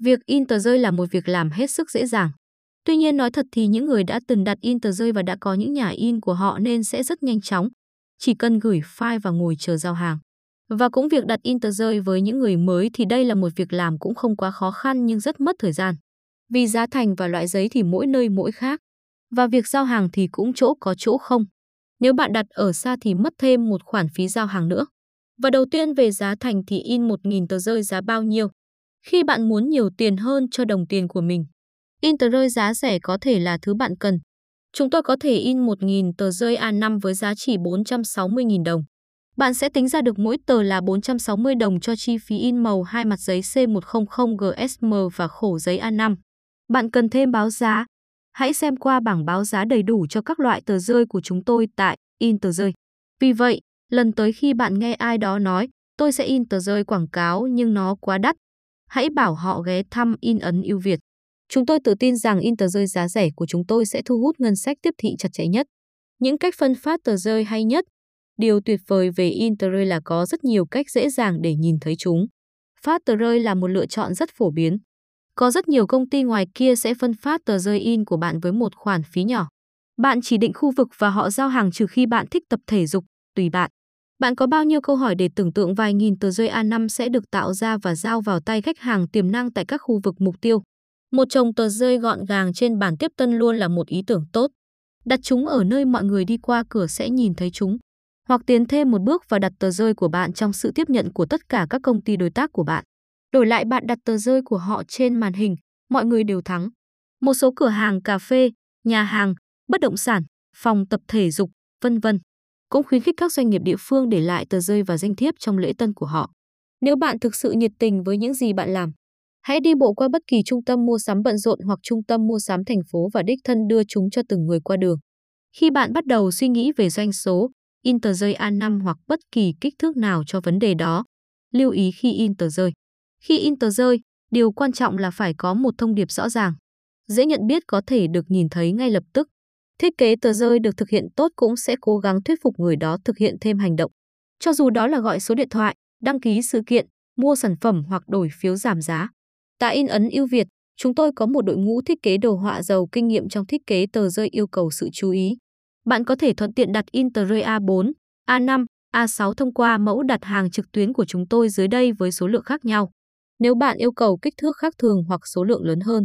Việc in tờ rơi là một việc làm hết sức dễ dàng. Tuy nhiên nói thật thì những người đã từng đặt in tờ rơi và đã có những nhà in của họ nên sẽ rất nhanh chóng. Chỉ cần gửi file và ngồi chờ giao hàng. Và cũng việc đặt in tờ rơi với những người mới thì đây là một việc làm cũng không quá khó khăn nhưng rất mất thời gian. Vì giá thành và loại giấy thì mỗi nơi mỗi khác. Và việc giao hàng thì cũng chỗ có chỗ không. Nếu bạn đặt ở xa thì mất thêm một khoản phí giao hàng nữa. Và đầu tiên về giá thành thì in 1.000 tờ rơi giá bao nhiêu? Khi bạn muốn nhiều tiền hơn cho đồng tiền của mình, in tờ rơi giá rẻ có thể là thứ bạn cần. Chúng tôi có thể in 1.000 tờ rơi A5 với giá chỉ 460.000 đồng. Bạn sẽ tính ra được mỗi tờ là 460 đồng cho chi phí in màu hai mặt giấy C100 GSM và khổ giấy A5. Bạn cần thêm báo giá. Hãy xem qua bảng báo giá đầy đủ cho các loại tờ rơi của chúng tôi tại in tờ rơi. Vì vậy, lần tới khi bạn nghe ai đó nói, tôi sẽ in tờ rơi quảng cáo nhưng nó quá đắt, hãy bảo họ ghé thăm in ấn ưu Việt. Chúng tôi tự tin rằng in tờ rơi giá rẻ của chúng tôi sẽ thu hút ngân sách tiếp thị chặt chẽ nhất. Những cách phân phát tờ rơi hay nhất. Điều tuyệt vời về in tờ rơi là có rất nhiều cách dễ dàng để nhìn thấy chúng. Phát tờ rơi là một lựa chọn rất phổ biến. Có rất nhiều công ty ngoài kia sẽ phân phát tờ rơi in của bạn với một khoản phí nhỏ. Bạn chỉ định khu vực và họ giao hàng trừ khi bạn thích tập thể dục, tùy bạn. Bạn có bao nhiêu câu hỏi để tưởng tượng vài nghìn tờ rơi A5 sẽ được tạo ra và giao vào tay khách hàng tiềm năng tại các khu vực mục tiêu? Một chồng tờ rơi gọn gàng trên bản tiếp tân luôn là một ý tưởng tốt. Đặt chúng ở nơi mọi người đi qua cửa sẽ nhìn thấy chúng. Hoặc tiến thêm một bước và đặt tờ rơi của bạn trong sự tiếp nhận của tất cả các công ty đối tác của bạn. Đổi lại bạn đặt tờ rơi của họ trên màn hình, mọi người đều thắng. Một số cửa hàng cà phê, nhà hàng, bất động sản, phòng tập thể dục, vân vân cũng khuyến khích các doanh nghiệp địa phương để lại tờ rơi và danh thiếp trong lễ tân của họ. Nếu bạn thực sự nhiệt tình với những gì bạn làm, hãy đi bộ qua bất kỳ trung tâm mua sắm bận rộn hoặc trung tâm mua sắm thành phố và đích thân đưa chúng cho từng người qua đường. Khi bạn bắt đầu suy nghĩ về doanh số, in tờ rơi A5 hoặc bất kỳ kích thước nào cho vấn đề đó, lưu ý khi in tờ rơi. Khi in tờ rơi, điều quan trọng là phải có một thông điệp rõ ràng, dễ nhận biết có thể được nhìn thấy ngay lập tức Thiết kế tờ rơi được thực hiện tốt cũng sẽ cố gắng thuyết phục người đó thực hiện thêm hành động. Cho dù đó là gọi số điện thoại, đăng ký sự kiện, mua sản phẩm hoặc đổi phiếu giảm giá. Tại in ấn ưu Việt, chúng tôi có một đội ngũ thiết kế đồ họa giàu kinh nghiệm trong thiết kế tờ rơi yêu cầu sự chú ý. Bạn có thể thuận tiện đặt in tờ rơi A4, A5, A6 thông qua mẫu đặt hàng trực tuyến của chúng tôi dưới đây với số lượng khác nhau. Nếu bạn yêu cầu kích thước khác thường hoặc số lượng lớn hơn,